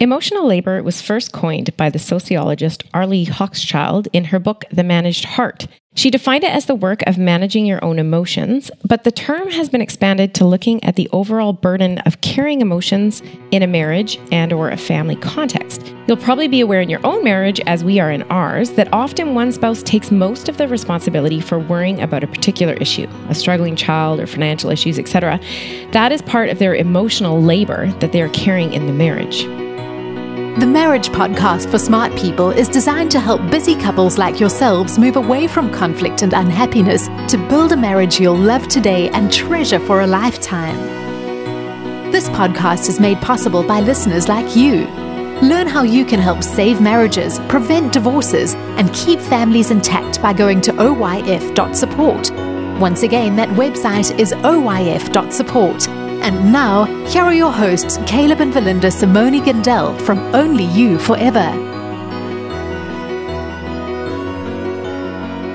Emotional labor was first coined by the sociologist Arlie Hochschild in her book, The Managed Heart. She defined it as the work of managing your own emotions, but the term has been expanded to looking at the overall burden of carrying emotions in a marriage and or a family context. You'll probably be aware in your own marriage as we are in ours that often one spouse takes most of the responsibility for worrying about a particular issue, a struggling child or financial issues, etc. That is part of their emotional labor that they are carrying in the marriage. The Marriage Podcast for Smart People is designed to help busy couples like yourselves move away from conflict and unhappiness to build a marriage you'll love today and treasure for a lifetime. This podcast is made possible by listeners like you. Learn how you can help save marriages, prevent divorces, and keep families intact by going to oyf.support. Once again, that website is oyf.support. And now, here are your hosts, Caleb and Verlinda Simone Gandel from Only You Forever.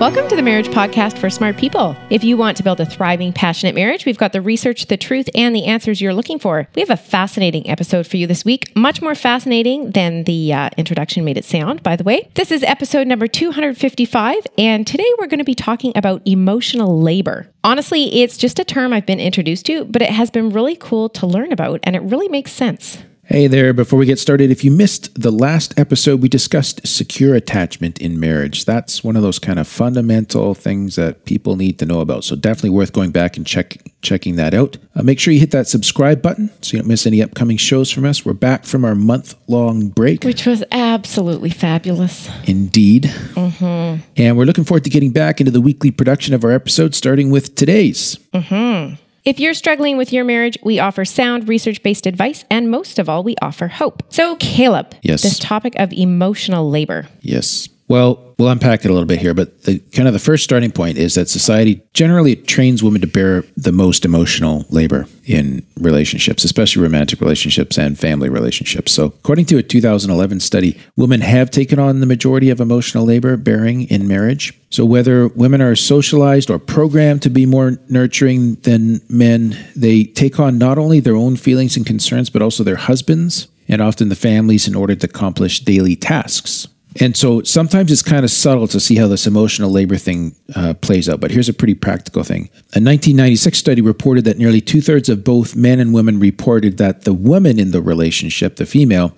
Welcome to the Marriage Podcast for Smart People. If you want to build a thriving, passionate marriage, we've got the research, the truth, and the answers you're looking for. We have a fascinating episode for you this week, much more fascinating than the uh, introduction made it sound, by the way. This is episode number 255, and today we're going to be talking about emotional labor. Honestly, it's just a term I've been introduced to, but it has been really cool to learn about, and it really makes sense. Hey there, before we get started, if you missed the last episode, we discussed secure attachment in marriage. That's one of those kind of fundamental things that people need to know about. So definitely worth going back and check checking that out. Uh, make sure you hit that subscribe button so you don't miss any upcoming shows from us. We're back from our month long break. Which was absolutely fabulous. Indeed. Mm-hmm. And we're looking forward to getting back into the weekly production of our episodes, starting with today's. Mm-hmm. If you're struggling with your marriage, we offer sound research based advice, and most of all, we offer hope. So, Caleb, Yes. this topic of emotional labor. Yes. Well, we'll unpack it a little bit here, but the kind of the first starting point is that society generally trains women to bear the most emotional labor in relationships, especially romantic relationships and family relationships. So, according to a 2011 study, women have taken on the majority of emotional labor bearing in marriage. So, whether women are socialized or programmed to be more nurturing than men, they take on not only their own feelings and concerns, but also their husbands and often the families in order to accomplish daily tasks. And so sometimes it's kind of subtle to see how this emotional labor thing uh, plays out. But here's a pretty practical thing. A 1996 study reported that nearly two thirds of both men and women reported that the woman in the relationship, the female,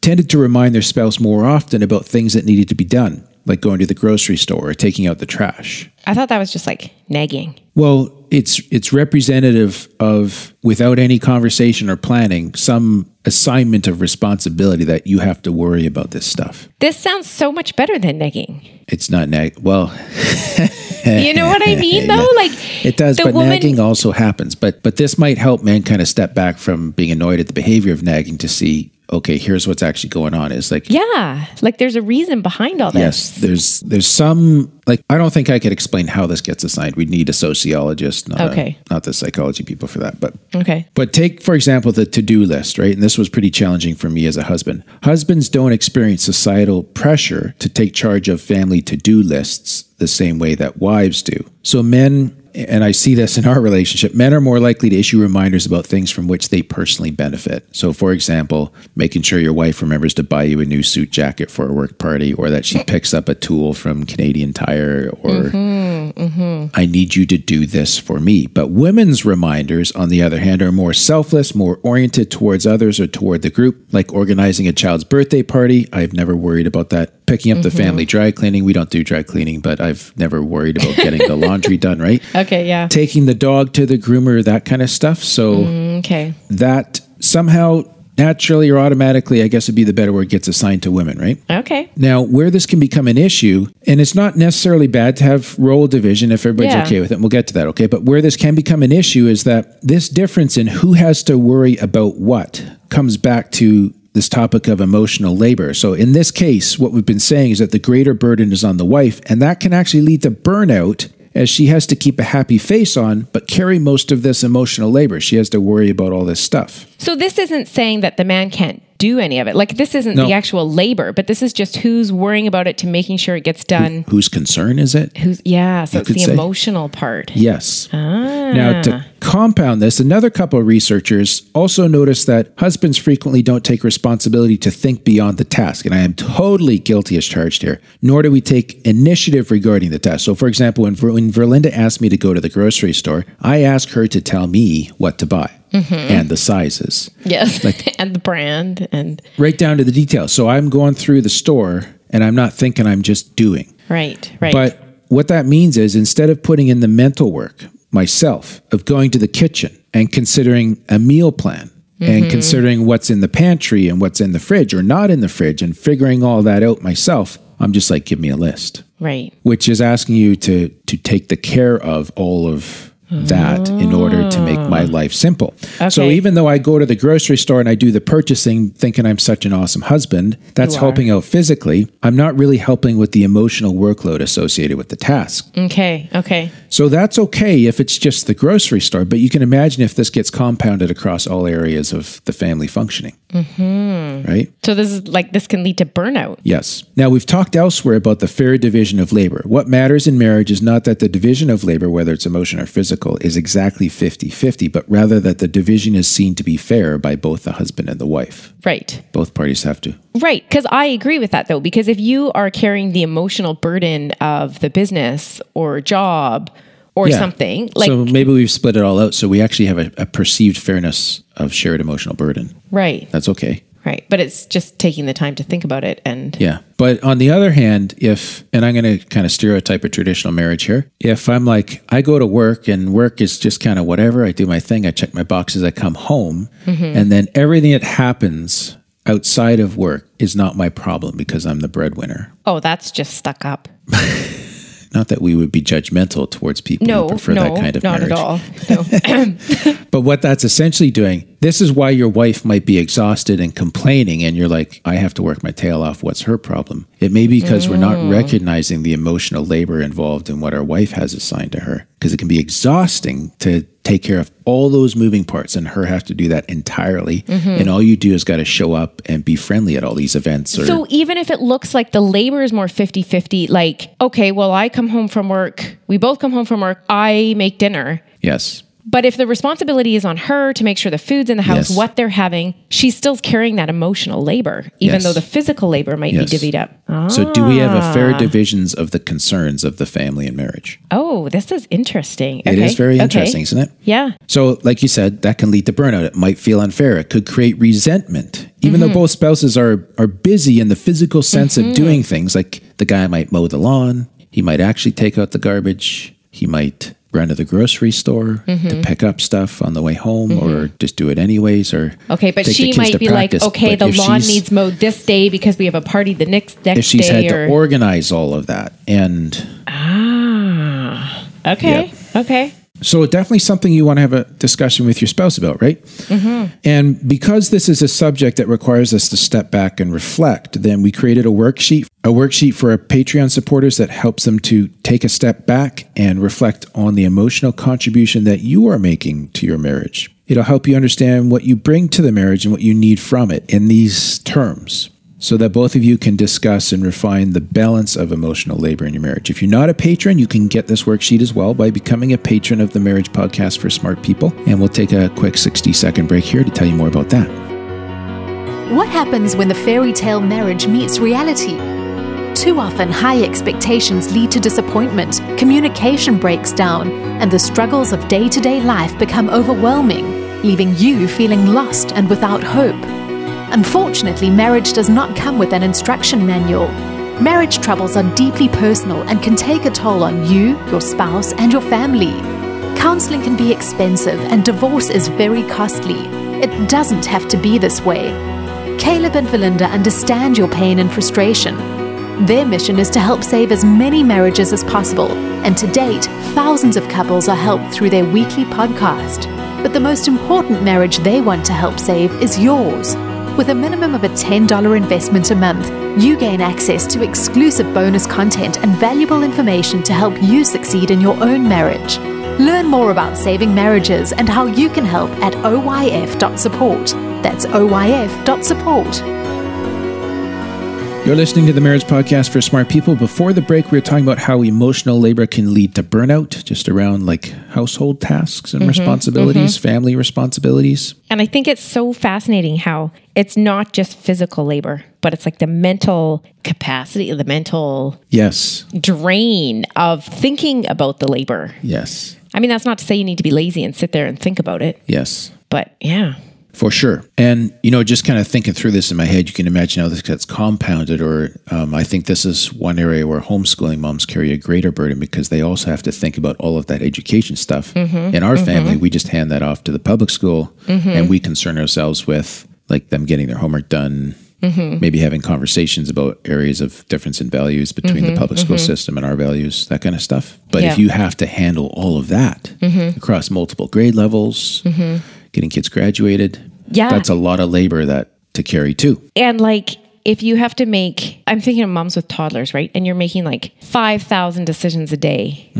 tended to remind their spouse more often about things that needed to be done, like going to the grocery store or taking out the trash. I thought that was just like nagging. Well, it's it's representative of without any conversation or planning, some assignment of responsibility that you have to worry about this stuff. This sounds so much better than nagging. It's not nag. Well, You know what I mean, though? Yeah. Like it does, but woman- nagging also happens. But but this might help men kind of step back from being annoyed at the behavior of nagging to see, okay, here's what's actually going on. Is like Yeah, like there's a reason behind all this. Yes, there's there's some like I don't think I could explain how this gets assigned. We'd need a sociologist, not a- Okay. not the psychology people for that. But Okay. but take for example the to-do list, right? And this was pretty challenging for me as a husband. Husbands don't experience societal pressure to take charge of family to-do lists the same way that wives do. So men and I see this in our relationship, men are more likely to issue reminders about things from which they personally benefit. So, for example, making sure your wife remembers to buy you a new suit jacket for a work party, or that she picks up a tool from Canadian Tire, or mm-hmm, mm-hmm. I need you to do this for me. But women's reminders, on the other hand, are more selfless, more oriented towards others or toward the group, like organizing a child's birthday party. I've never worried about that. Picking up the mm-hmm. family dry cleaning. We don't do dry cleaning, but I've never worried about getting the laundry done, right? Okay. Yeah. Taking the dog to the groomer, that kind of stuff. So mm, Okay. that somehow naturally or automatically, I guess would be the better word, gets assigned to women, right? Okay. Now, where this can become an issue, and it's not necessarily bad to have role division if everybody's Yeah. okay with it, and we'll get to that, okay? But where this can become an issue is that this difference in who has to worry about what comes back to this topic of emotional labor. So in this case, what we've been saying is that the greater burden is on the wife, and that can actually lead to burnout as she has to keep a happy face on, but carry most of this emotional labor. She has to worry about all this stuff. So this isn't saying that the man can't do any of it. Like this isn't No. the actual labor, but this is just who's worrying about it to making sure it gets done. Whose concern is it? Who's yeah, so it's the say. emotional part. Yes. Ah. Now, to, compound this, another couple of researchers also noticed that husbands frequently don't take responsibility to think beyond the task. And I am totally guilty as charged here, nor do we take initiative regarding the task. So, for example, when, Ver- when Verlinda asked me to go to the grocery store, I asked her to tell me what to buy mm-hmm. and the sizes Yes. and the brand and right down to the details. So I'm going through the store and I'm not thinking I'm just doing. right, right. But what that means is instead of putting in the mental work myself of going to the kitchen and considering a meal plan and mm-hmm. considering what's in the pantry and what's in the fridge or not in the fridge and figuring all that out myself, I'm just like, give me a list, right. which is asking you to to take the care of all of that in order to make my life simple. So even though I go to the grocery store and I do the purchasing thinking I'm such an awesome husband, that's helping out physically. I'm not really helping with the emotional workload associated with the task. Okay. Okay. So that's okay if it's just the grocery store, but you can imagine if this gets compounded across all areas of the family functioning. Mm-hmm. Right? So this is like this can lead to burnout. Yes. Now, we've talked elsewhere about the fair division of labor. What matters in marriage is not that the division of labor, whether it's emotional or physical, is exactly 50 50, but rather that the division is seen to be fair by both the husband and the wife. Right. Both parties have to. Right. Because I agree with that though. Because if you are carrying the emotional burden of the business or job or Yeah. something, like so maybe we've split it all out. So we actually have a, a perceived fairness of shared emotional burden. right, That's okay. Right. But it's just taking the time to think about it and Yeah. But on the other hand, if, and I'm going to kind of stereotype a traditional marriage here, if I'm like, I go to work and work is just kind of whatever, I do my thing, I check my boxes, I come home, mm-hmm. and then everything that happens outside of work is not my problem because I'm the breadwinner. oh, that's just stuck up. Not that we would be judgmental towards people No, who prefer no, that kind of not marriage. at all. No. But what that's essentially doing, this is why your wife might be exhausted and complaining, and you're like, I have to work my tail off. What's her problem? It may be because we're not Mm. recognizing the emotional labor involved in what our wife has assigned to her. Because it can be exhausting to take care of all those moving parts and her have to do that entirely. Mm-hmm. And all you do is got to show up and be friendly at all these events. Or, So even if it looks like the labor is more 50-50, like, okay, well, I come home from work, we both come home from work, I make dinner. yes. But if the responsibility is on her to make sure the food's in the house, Yes. what they're having, she's still carrying that emotional labor, even Yes. though the physical labor might Yes. be divvied up. Ah. So, do we have a fair divisions of the concerns of the family and marriage? Oh, this is interesting. It Okay. is very Okay. interesting, isn't it? Yeah. So, like you said, that can lead to burnout. It might feel unfair. It could create resentment. Even Mm-hmm. though both spouses are are busy in the physical sense of doing things, like the guy might mow the lawn, he might actually take out the garbage, he might run to the grocery store Mm-hmm. to pick up stuff on the way home, or just do it anyways. Or Okay, but she might be practice. like, okay, But the lawn needs mowed this day because we have a party the next next If she's day. had or to organize all of that, and ah, okay, okay, So definitely something you want to have a discussion with your spouse about, right? Mm-hmm. And because this is a subject that requires us to step back and reflect, then we created a worksheet, a worksheet for our Patreon supporters that helps them to take a step back and reflect on the emotional contribution that you are making to your marriage. It'll help you understand what you bring to the marriage and what you need from it in these terms so that both of you can discuss and refine the balance of emotional labor in your marriage. If you're not a patron, you can get this worksheet as well by becoming a patron of the Marriage Podcast for Smart People. And we'll take a quick 60 second break here to tell you more about that. What happens when the fairy tale marriage meets reality? Too often, high expectations lead to disappointment, communication breaks down, and the struggles of day to day life become overwhelming, leaving you feeling lost and without hope. Unfortunately, marriage does not come with an instruction manual. Marriage troubles are deeply personal and can take a toll on you, your spouse, and your family. Counseling can be expensive and divorce is very costly. It doesn't have to be this way. Caleb and Verlinda understand your pain and frustration. Their mission is to help save as many marriages as possible, and to date, thousands of couples are helped through their weekly podcast. But the most important marriage they want to help save is yours. With a minimum of a $10 investment a month, you gain access to exclusive bonus content and valuable information to help you succeed in your own marriage. Learn more about saving marriages and how you can help at oyf.support. That's oyf.support. You're listening to the Marriage Podcast for Smart People. Before the break, we were talking about how emotional labor can lead to burnout, just around like household tasks and mm-hmm, responsibilities, mm-hmm. family responsibilities. And I think it's so fascinating how it's not just physical labor, but it's like the mental capacity, the mental Yes. drain of thinking about the labor. Yes. I mean, that's not to say you need to be lazy and sit there and think about it, Yes. but yeah. For sure. And, you know, just kind of thinking through this in my head, you can imagine how this gets compounded. Or um, I think this is one area where homeschooling moms carry a greater burden because they also have to think about all of that education stuff. Mm-hmm. In our mm-hmm. family, we just hand that off to the public school mm-hmm. and we concern ourselves with like them getting their homework done. Maybe having conversations about areas of difference in values between the public school system and our values, that kind of stuff. But Yeah. if you have to handle all of that across multiple grade levels, getting kids graduated, Yeah. that's a lot of labor that to carry too. And like, if you have to make, I'm thinking of moms with toddlers, right? And you're making like 5,000 decisions a day.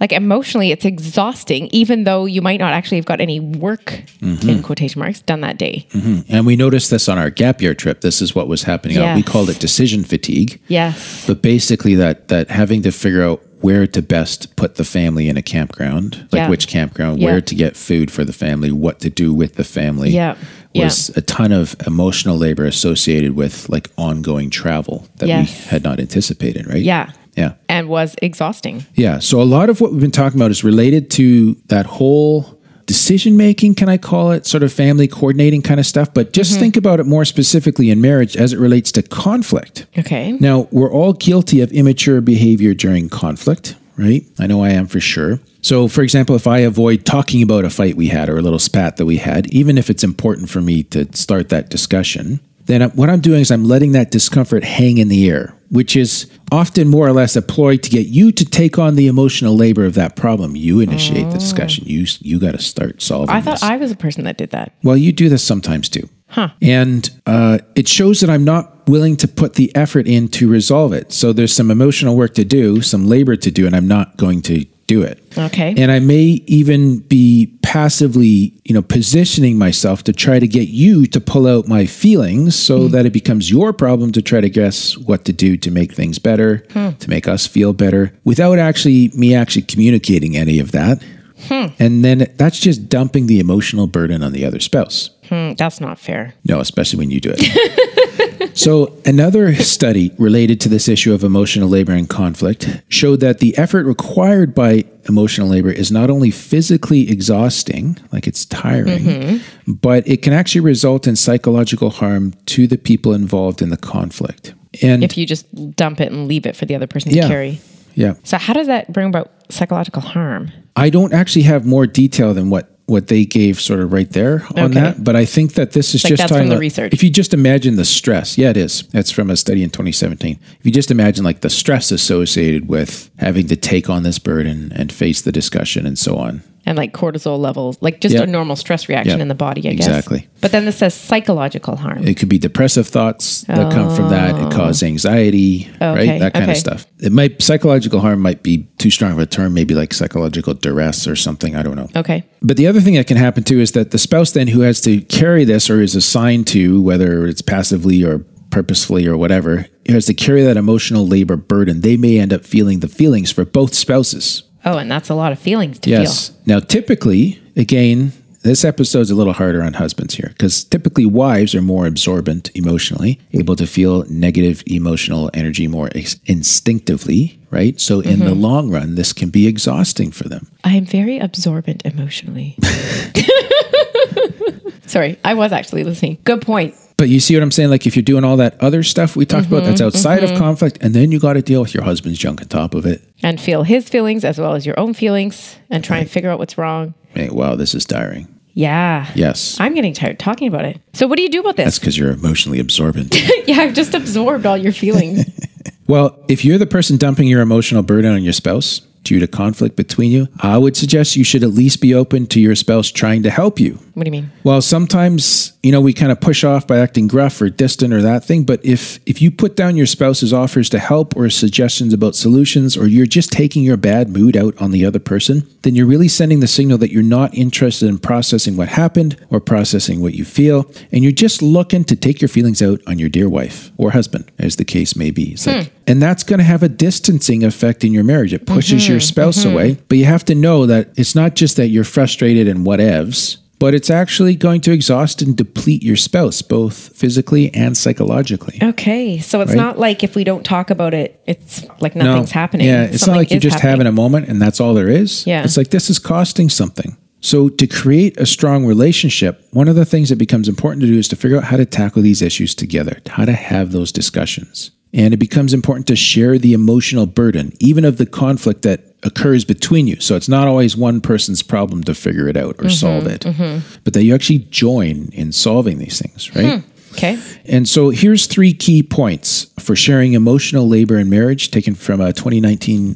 Like emotionally, it's exhausting, even though you might not actually have got any work in quotation marks done that day. And we noticed this on our gap year trip. This is what was happening. Uh, We called it decision fatigue. Yes. But basically that that having to figure out where to best put the family in a campground, like Yeah. which campground, Yeah. where to get food for the family, what to do with the family. Yeah. Yeah. Was a ton of emotional labor associated with like ongoing travel that Yes. we had not anticipated, right? Yeah. Yeah. And was exhausting. Yeah. So a lot of what we've been talking about is related to that whole decision making, can I call it, sort of family coordinating kind of stuff. But just Mm-hmm. think about it more specifically in marriage as it relates to conflict. Okay. Now, we're all guilty of immature behavior during conflict, right? I know I am for sure. So, for example, if I avoid talking about a fight we had or a little spat that we had, even if it's important for me to start that discussion, then what I'm doing is I'm letting that discomfort hang in the air, which is often more or less a ploy to get you to take on the emotional labor of that problem. You initiate the discussion. You you got to start solving. I thought this. I was a person that did that. Well, you do this sometimes too. Huh. And uh, it shows that I'm not willing to put the effort in to resolve it. So there's some emotional work to do, some labor to do, and I'm not going to do it. Okay. And I may even be passively, you know, positioning myself to try to get you to pull out my feelings so hmm. that it becomes your problem to try to guess what to do to make things better, hmm. to make us feel better, without actually me actually communicating any of that. Hmm. And then that's just dumping the emotional burden on the other spouse. Hmm, that's not fair. No, especially when you do it. so, another study related to this issue of emotional labor and conflict showed that the effort required by emotional labor is not only physically exhausting, like it's tiring, mm-hmm. but it can actually result in psychological harm to the people involved in the conflict. And If you just dump it and leave it for the other person Yeah. to carry. yeah, So, how does that bring about psychological harm? I don't actually have more detail than what what they gave sort of right there on Okay. that, but I think that this is Like just talking from the about- research. If you just imagine the stress, yeah, it is. That's from a study in 2017. If you just imagine like the stress associated with having to take on this burden and face the discussion and so on. And like cortisol levels, like just Yep. a normal stress reaction Yep. in the body, I guess. Exactly. But then this says psychological harm. It could be depressive thoughts that come from that. It oh. cause anxiety, Oh. Okay, right? That kind of stuff. It might psychological harm might be too strong of a term, maybe like psychological duress or something. I don't know. okay. But the other thing that can happen too is that the spouse then who has to carry this or is assigned to, whether it's passively or purposefully or whatever, has to carry that emotional labor burden, they may end up feeling the feelings for both spouses. Oh, and that's a lot of feelings to feel. Yes. Now, typically, again, this episode's a little harder on husbands here because typically wives are more absorbent emotionally, able to feel negative emotional energy more ex- instinctively, right? So, in the mm-hmm. long run, this can be exhausting for them. I'm very absorbent emotionally. Sorry, I was actually listening. Good point. But you see what I'm saying? Like if you're doing all that other stuff we talked about that's mm-hmm. outside of mm-hmm. conflict, and then you got to deal with your husband's junk on top of it. And feel his feelings as well as your own feelings and try and figure out what's wrong. Hey, wow, this is tiring. Yeah. Yes. I'm getting tired talking about it. So, what do you do about this? That's because you're emotionally absorbent. yeah, I've just absorbed all your feelings. well, if you're the person dumping your emotional burden on your spouse due to conflict between you, I would suggest you should at least be open to your spouse trying to help you. what do you mean? Well, sometimes, you know, we kind of push off by acting gruff or distant or that thing. But if if you put down your spouse's offers to help or suggestions about solutions, or you're just taking your bad mood out on the other person, then you're really sending the signal that you're not interested in processing what happened or processing what you feel, and you're just looking to take your feelings out on your dear wife or husband, as the case may be. It's like, hmm. and that's going to have a distancing effect in your marriage. It pushes your mm-hmm. spouse mm-hmm. away, but you have to know that it's not just that you're frustrated and whatevs but it's actually going to exhaust and deplete your spouse, both physically and psychologically. Okay. So it's Right. not like if we don't talk about it, it's like nothing's happening. Yeah, it's Something not like you're just happening. having a moment and that's all there is. Yeah. It's like this is costing something. So, to create a strong relationship, one of the things that becomes important to do is to figure out how to tackle these issues together, how to have those discussions. And it becomes important to share the emotional burden, even of the conflict that occurs between you. So, it's not always one person's problem to figure it out or mm-hmm, solve it, mm-hmm. but that you actually join in solving these things, right? Hmm, okay. And so here's three key points for sharing emotional labor in marriage, taken from a 2019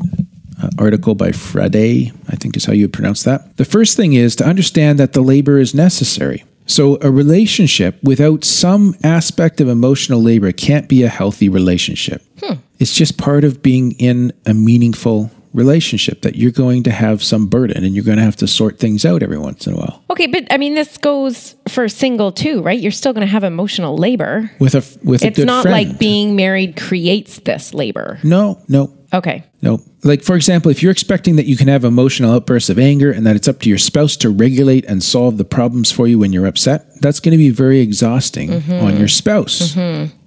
uh, article by Frade, I think is how you would pronounce that. The first thing is to understand that the labor is necessary. So a relationship without some aspect of emotional labor can't be a healthy relationship. Hmm. It's just part of being in a meaningful relationship that you're going to have some burden and you're going to have to sort things out every once in a while. Okay, but I mean, this goes for single too, right? You're still going to have emotional labor. With a with a It's good not friend. like being married creates this labor. no, no, Okay. No. Like, for example, if you're expecting that you can have emotional outbursts of anger and that it's up to your spouse to regulate and solve the problems for you when you're upset, that's going to be very exhausting Mm-hmm. on your spouse.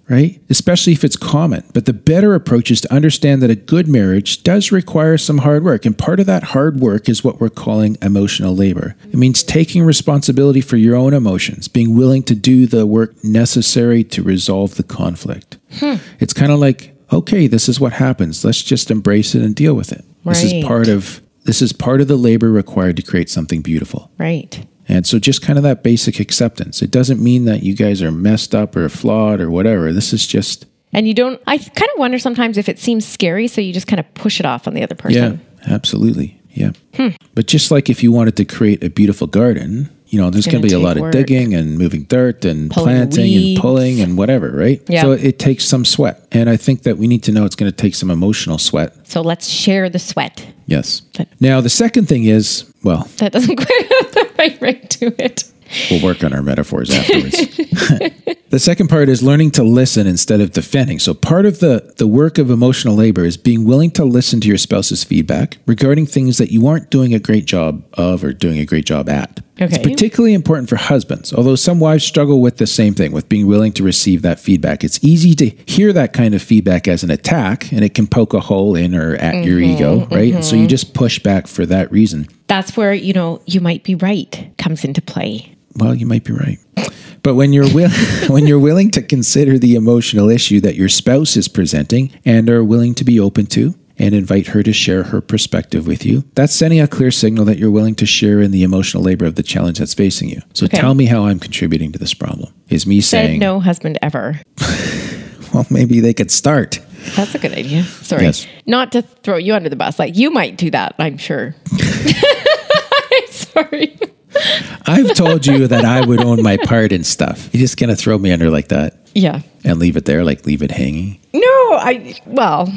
Right? Especially if it's common. But the better approach is to understand that a good marriage does require some hard work. And part of that hard work is what we're calling emotional labor. It means taking responsibility for your own emotions, being willing to do the work necessary to resolve the conflict. Hmm. It's kind of like, okay, this is what happens. Let's just embrace it and deal with it. This is part of this is part of the labor required to create something beautiful. Right. And so just kind of that basic acceptance. It doesn't mean that you guys are messed up or flawed or whatever. This is just And you don't, I kind of wonder sometimes if it seems scary, so you just kind of push it off on the other person. yeah, absolutely. Yeah. Hmm. But just like if you wanted to create a beautiful garden, you know, there's going gonna be a lot work. of digging and moving dirt and Pulling planting weeds. and pulling and whatever, right? Yeah. So it takes some sweat. And I think that we need to know it's going to take some emotional sweat. So let's share the sweat. Yes. But- Now, the second thing is, well, That doesn't quite the right to it. We'll work on our metaphors afterwards. the second part is learning to listen instead of defending. So part of the, the work of emotional labor is being willing to listen to your spouse's feedback regarding things that you aren't doing a great job of or doing a great job at. Okay. It's particularly important for husbands, although some wives struggle with the same thing, with being willing to receive that feedback. It's easy to hear that kind of feedback as an attack, and it can poke a hole in or at your mm-hmm, ego, right? And so you mm-hmm. just push back for that reason. That's where, you know, you might be right comes into play. Well, you might be right. But when you're will, when you're willing to consider the emotional issue that your spouse is presenting and are willing to be open to and invite her to share her perspective with you, that's sending a clear signal that you're willing to share in the emotional labor of the challenge that's facing you. So Okay. tell me how I'm contributing to this problem. Is me Said saying, no husband ever. well, maybe they could start. That's a good idea. Sorry. Yes. Not to throw you under the bus. Like you might do that, I'm sure. I'm sorry. I've told you that I would own my part in stuff. You're just gonna throw me under like that Yeah. and leave it there, like leave it hanging. No, I well,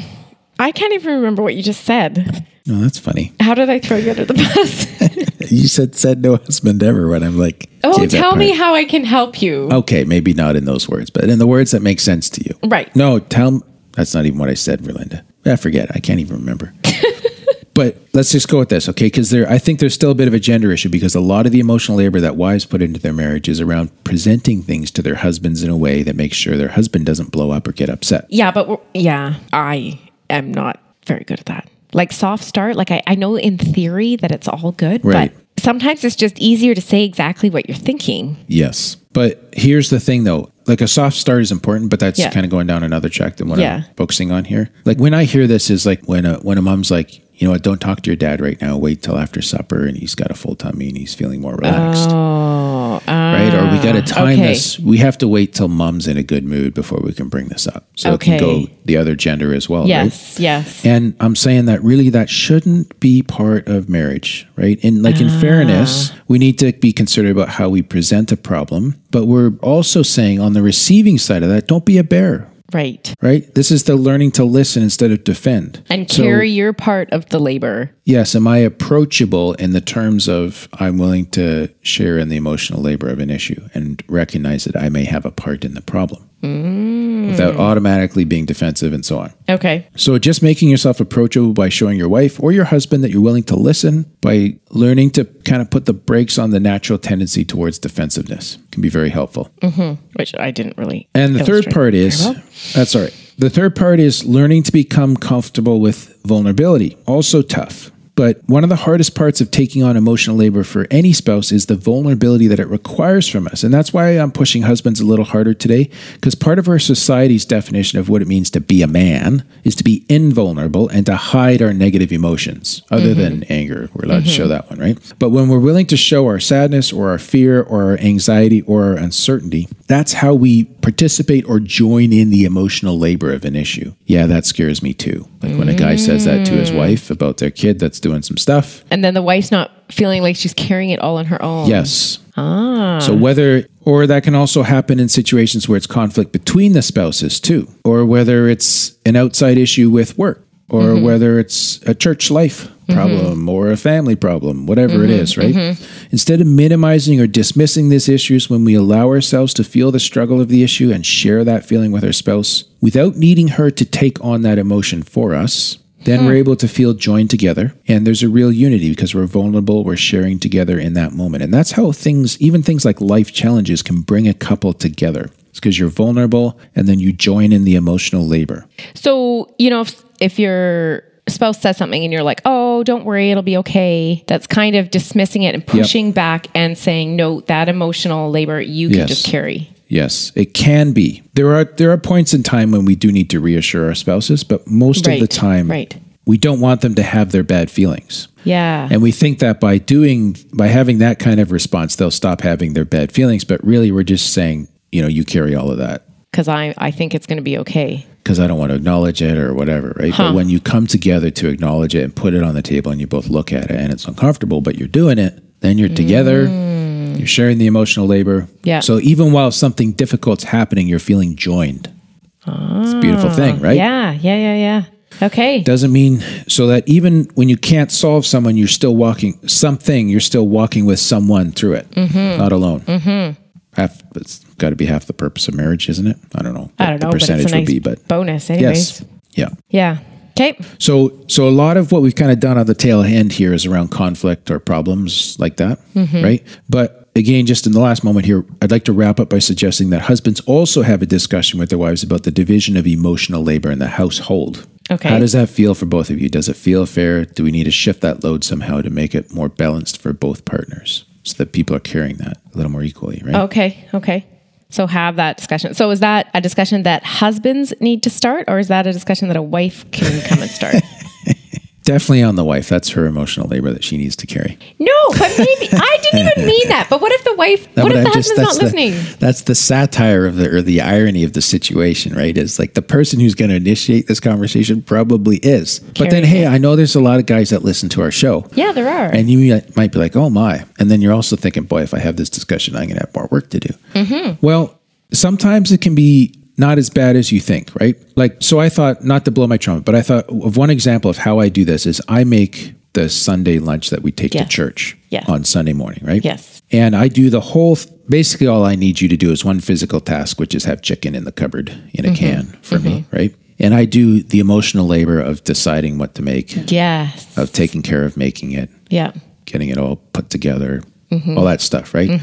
I can't even remember what you just said. No, that's funny. How did I throw you under the bus? You said said no husband ever when I'm like, oh, tell me how I can help you. Okay, maybe not in those words, but in the words that make sense to you. Right. No, tell that's not even what I said, Verlinda. I forget. I can't even remember. but let's just go with this, okay? Because there, I think there's still a bit of a gender issue because a lot of the emotional labor that wives put into their marriage is around presenting things to their husbands in a way that makes sure their husband doesn't blow up or get upset. Yeah, but yeah, I am not very good at that. Like soft start, like I, I know in theory that it's all good, Right. but sometimes it's just easier to say exactly what you're thinking. Yes. But here's the thing though. Like a soft start is important, but that's Yeah. kind of going down another track than what Yeah. I'm focusing on here. Like when I hear this is like when a when a mom's like, you know what, don't talk to your dad right now. Wait till after supper and he's got a full tummy and he's feeling more relaxed. Oh, right? Or we got to time okay. this. We have to wait till mom's in a good mood before we can bring this up. So it can go the other gender as well, right? yes, yes. And I'm saying that really that shouldn't be part of marriage, right? And like Ah. in fairness, we need to be considerate about how we present a problem, but we're also saying on the receiving side of that, don't be a bear, Right. right? This is the learning to listen instead of defend. And So, carry your part of the labor. yes, am I approachable in the terms of I'm willing to share in the emotional labor of an issue and recognize that I may have a part in the problem without mm. automatically being defensive and so on. Okay. So just making yourself approachable by showing your wife or your husband that you're willing to listen, by learning to kind of put the brakes on the natural tendency towards defensiveness can be very helpful. Mm-hmm. Which I didn't really. And the third part is well. that's all right. The third part is learning to become comfortable with vulnerability. Also tough. But one of the hardest parts of taking on emotional labor for any spouse is the vulnerability that it requires from us. And that's why I'm pushing husbands a little harder today, because part of our society's definition of what it means to be a man is to be invulnerable and to hide our negative emotions, other than mm-hmm. anger. We're allowed to show mm-hmm. that one, right? But when we're willing to show our sadness or our fear or our anxiety or our uncertainty, that's how we participate or join in the emotional labor of an issue. Yeah, that scares me too. Like when a guy says that to his wife about their kid that's doing some stuff. And then the wife's not feeling like she's carrying it all on her own. Yes. Ah. So whether or that can also happen in situations where it's conflict between the spouses too, or whether it's an outside issue with work, or whether it's a church life Mm-hmm. problem or a family problem, whatever it mm-hmm. is, right? Mm-hmm. Instead of minimizing or dismissing these issues when we allow ourselves to feel the struggle of the issue and share that feeling with our spouse without needing her to take on that emotion for us, then we're able to feel joined together. And there's a real unity because we're vulnerable we're sharing together in that moment. And that's how things even things like life challenges can bring a couple together. It's because you're vulnerable and then you join in the emotional labor. So, you know, if, if your spouse says something and you're like, oh, don't worry, it'll be okay, that's kind of dismissing it and pushing back and saying, no, that emotional labor you can Yes. just carry. yes it can be there are there are points in time when we do need to reassure our spouses but most of the time right. we don't want them to have their bad feelings Yeah. And we think that by doing, by having that kind of response, they'll stop having their bad feelings. But really, we're just saying, you know, you carry all of that Because I, I think it's going to be okay. because I don't want to acknowledge it or whatever, right? But when you come together to acknowledge it and put it on the table and you both look at it and it's uncomfortable, but you're doing it, then you're together, mm. you're sharing the emotional labor. Yeah. So even while something difficult's happening, you're feeling joined. it's a beautiful thing, ah, right? Yeah, yeah, yeah, yeah. Okay. doesn't mean so that even when you can't solve someone, you're still walking something. You're still walking with someone through it, Mm-hmm. not alone. Mm-hmm. Half, it's got to be half the purpose of marriage, isn't it? I don't know. I don't know, the percentage but it's a nice would be, but bonus, anyways. yes, yeah. Yeah. Okay. So, so a lot of what we've kind of done on the tail end here is around conflict or problems like that, Mm-hmm. right? But again, just in the last moment here, I'd like to wrap up by suggesting that husbands also have a discussion with their wives about the division of emotional labor in the household. Okay. How does that feel for both of you? Does it feel fair? Do we need to shift that load somehow to make it more balanced for both partners so that people are carrying that a little more equally, right? Okay. Okay. So have that discussion. So is that a discussion that husbands need to start, or is that a discussion that a wife can come and start? Definitely on the wife. That's her emotional labor that she needs to carry. no, but maybe I didn't even mean that. But what if the wife? No, what if the just- husband's not the- listening? That's the satire of the or the irony of the situation, right? Is like the person who's going to initiate this conversation probably is. But then, Carrying hey, it. I know there's a lot of guys that listen to our show. Yeah, there are. And you might be like, oh my. And then you're also thinking, boy, if I have this discussion, I'm going to have more work to do. Mm-hmm. Well, sometimes it can be not as bad as you think, right? Like, so I thought, not to blow my trumpet, but I thought of one example of how I do this is I make the Sunday lunch that we take to church on Sunday morning, right? Yes. And I do the whole, basically, all I need you to do is one physical task, which is have chicken in the cupboard in Mm-hmm. a can for me, right? And I do the emotional labor of deciding what to make, yes. of taking care of making it, Yeah. getting it all put together, Mm-hmm. all that stuff, right?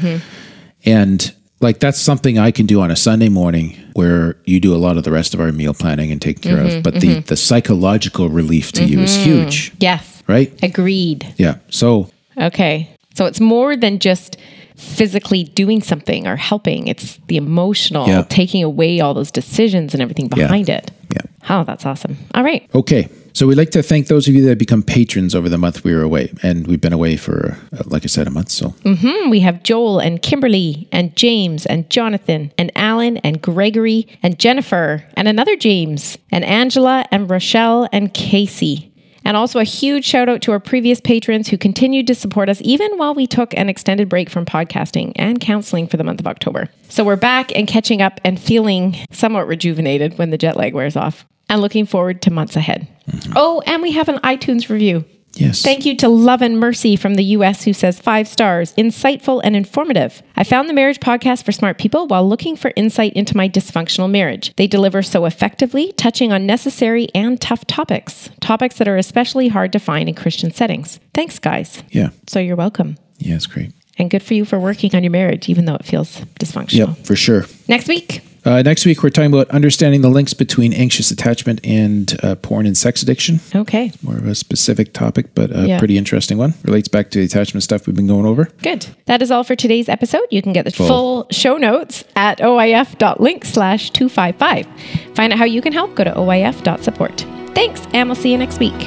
And like that's something I can do on a Sunday morning where you do a lot of the rest of our meal planning and take care Mm-hmm, of. But the the psychological relief to you is huge, Yes. right? Agreed. Yeah. So Okay. So it's more than just physically doing something or helping. It's the emotional, Yeah. taking away all those decisions and everything behind it. yeah. Oh, that's awesome. All right. Okay. So we'd like to thank those of you that become patrons over the month we were away. And we've been away for, uh, like I said, a month. So Hmm, we have Joel and Kimberly and James and Jonathan and Alan and Gregory and Jennifer and another James and Angela and Rochelle and Casey. And also a huge shout out to our previous patrons who continued to support us even while we took an extended break from podcasting and counseling for the month of October. So we're back and catching up and feeling somewhat rejuvenated when the jet lag wears off and looking forward to months ahead. Mm-hmm. Oh, and we have an iTunes review. yes. Thank you to Love and Mercy from the US who says five stars, insightful and informative. I found the marriage podcast for smart people while looking for insight into my dysfunctional marriage. They deliver so effectively, touching on necessary and tough topics, topics that are especially hard to find in Christian settings. Thanks, guys. Yeah. So you're welcome. Yeah, it's great. And good for you for working on your marriage, even though it feels dysfunctional. Yep, for sure. Next week, Uh, next week, we're talking about understanding the links between anxious attachment and uh, porn and sex addiction. okay, More of a specific topic, but a Yeah. pretty interesting one. Relates back to the attachment stuff we've been going over. Good. That is all for today's episode. You can get the full, show notes at oif.link slash 255. Find out how you can help. Go to oif.support. Thanks, and we'll see you next week.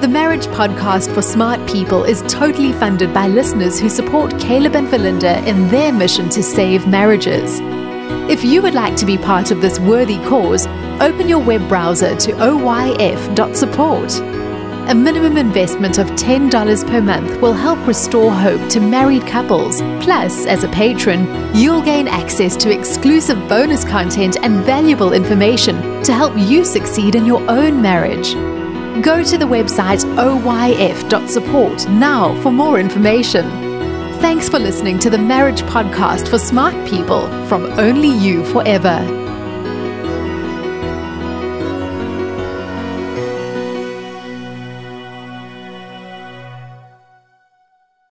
The Marriage Podcast for Smart People is totally funded by listeners who support Caleb and Verlinda in their mission to save marriages. If you would like to be part of this worthy cause, open your web browser to oyf.support. A minimum investment of $10 per month will help restore hope to married couples. Plus, as a patron, you'll gain access to exclusive bonus content and valuable information to help you succeed in your own marriage. Go to the website oyf.support now for more information. Thanks for listening to the Marriage Podcast for Smart People from Only You Forever.